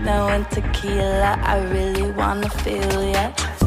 Techno and tequila, I really wanna feel ya.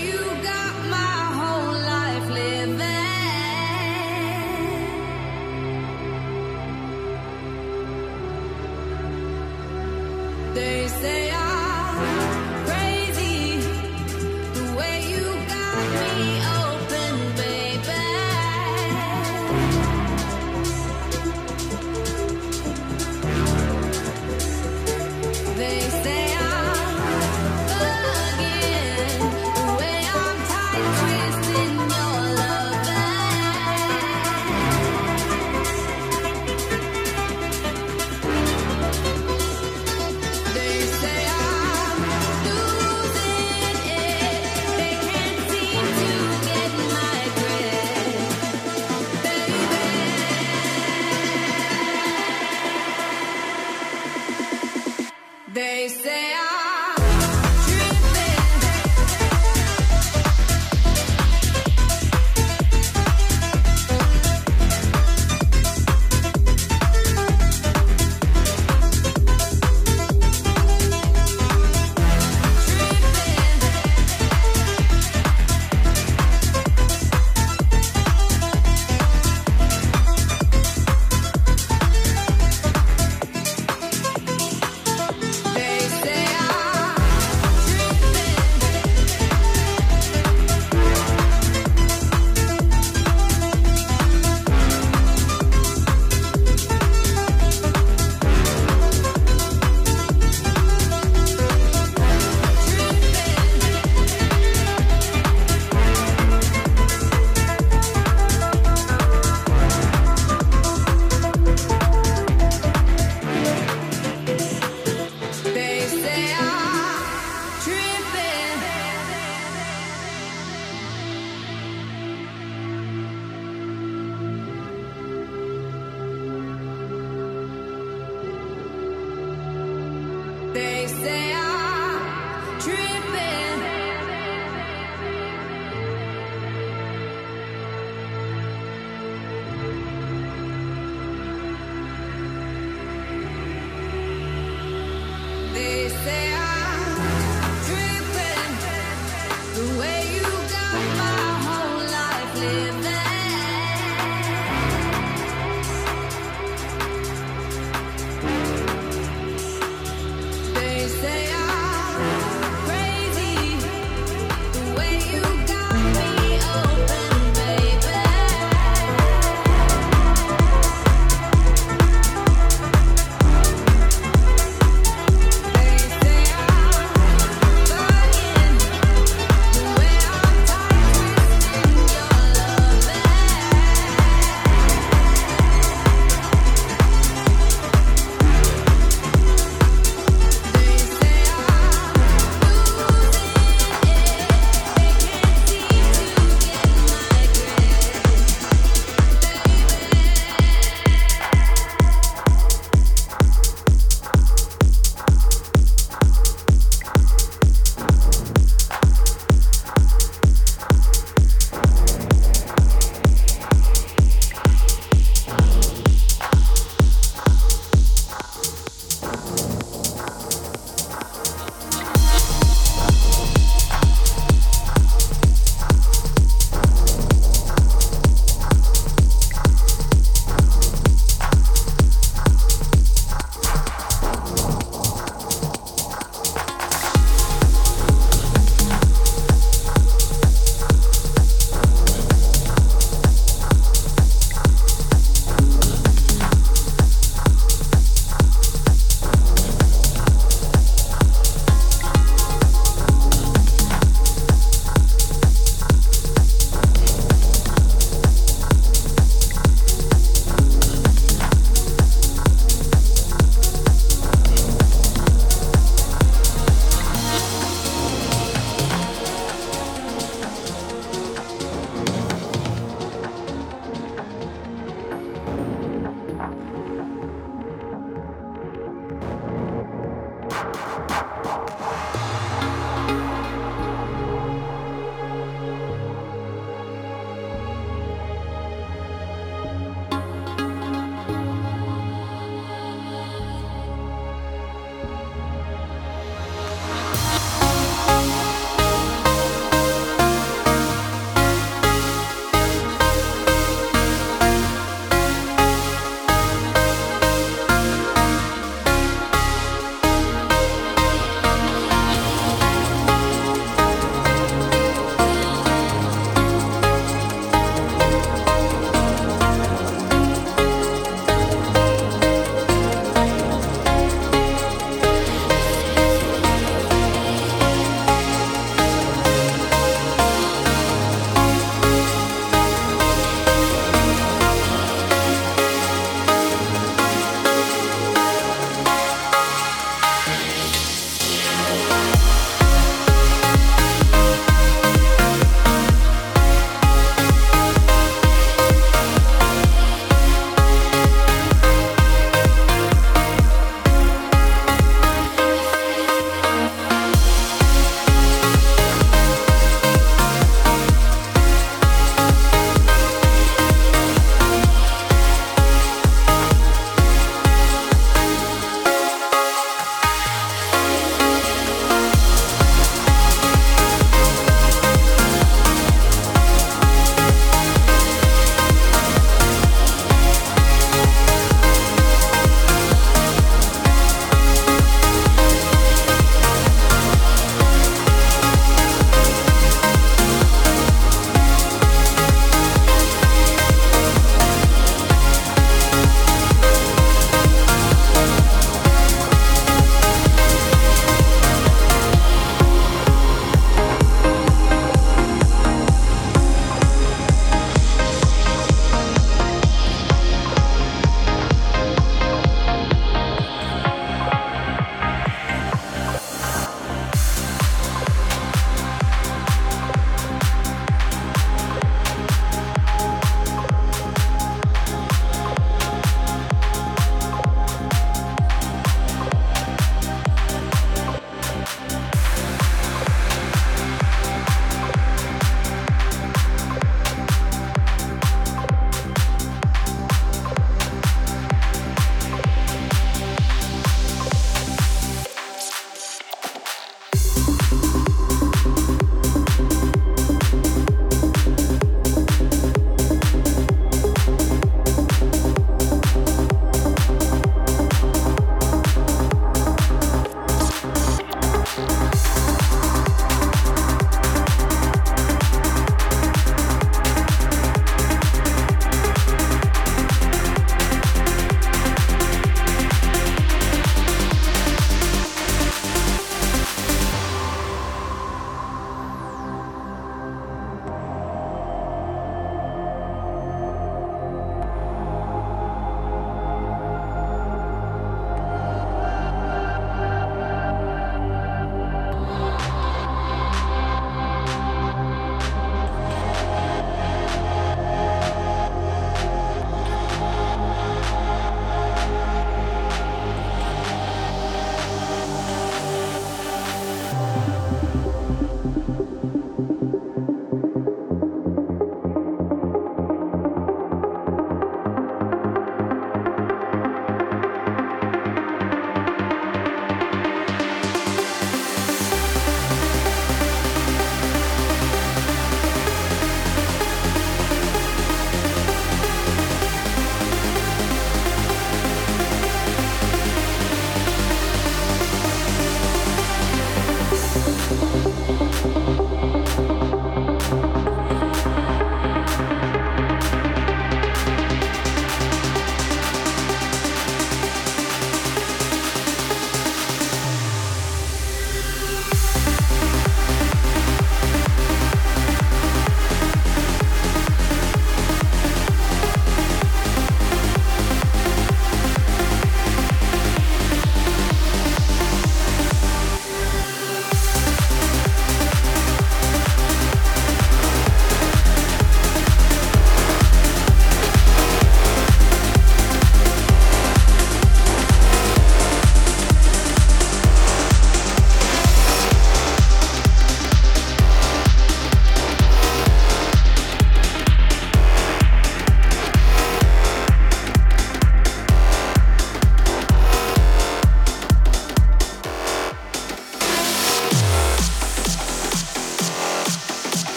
They say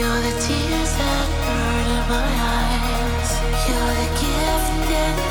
You're the tears that burn in my eyes. You're the gift that.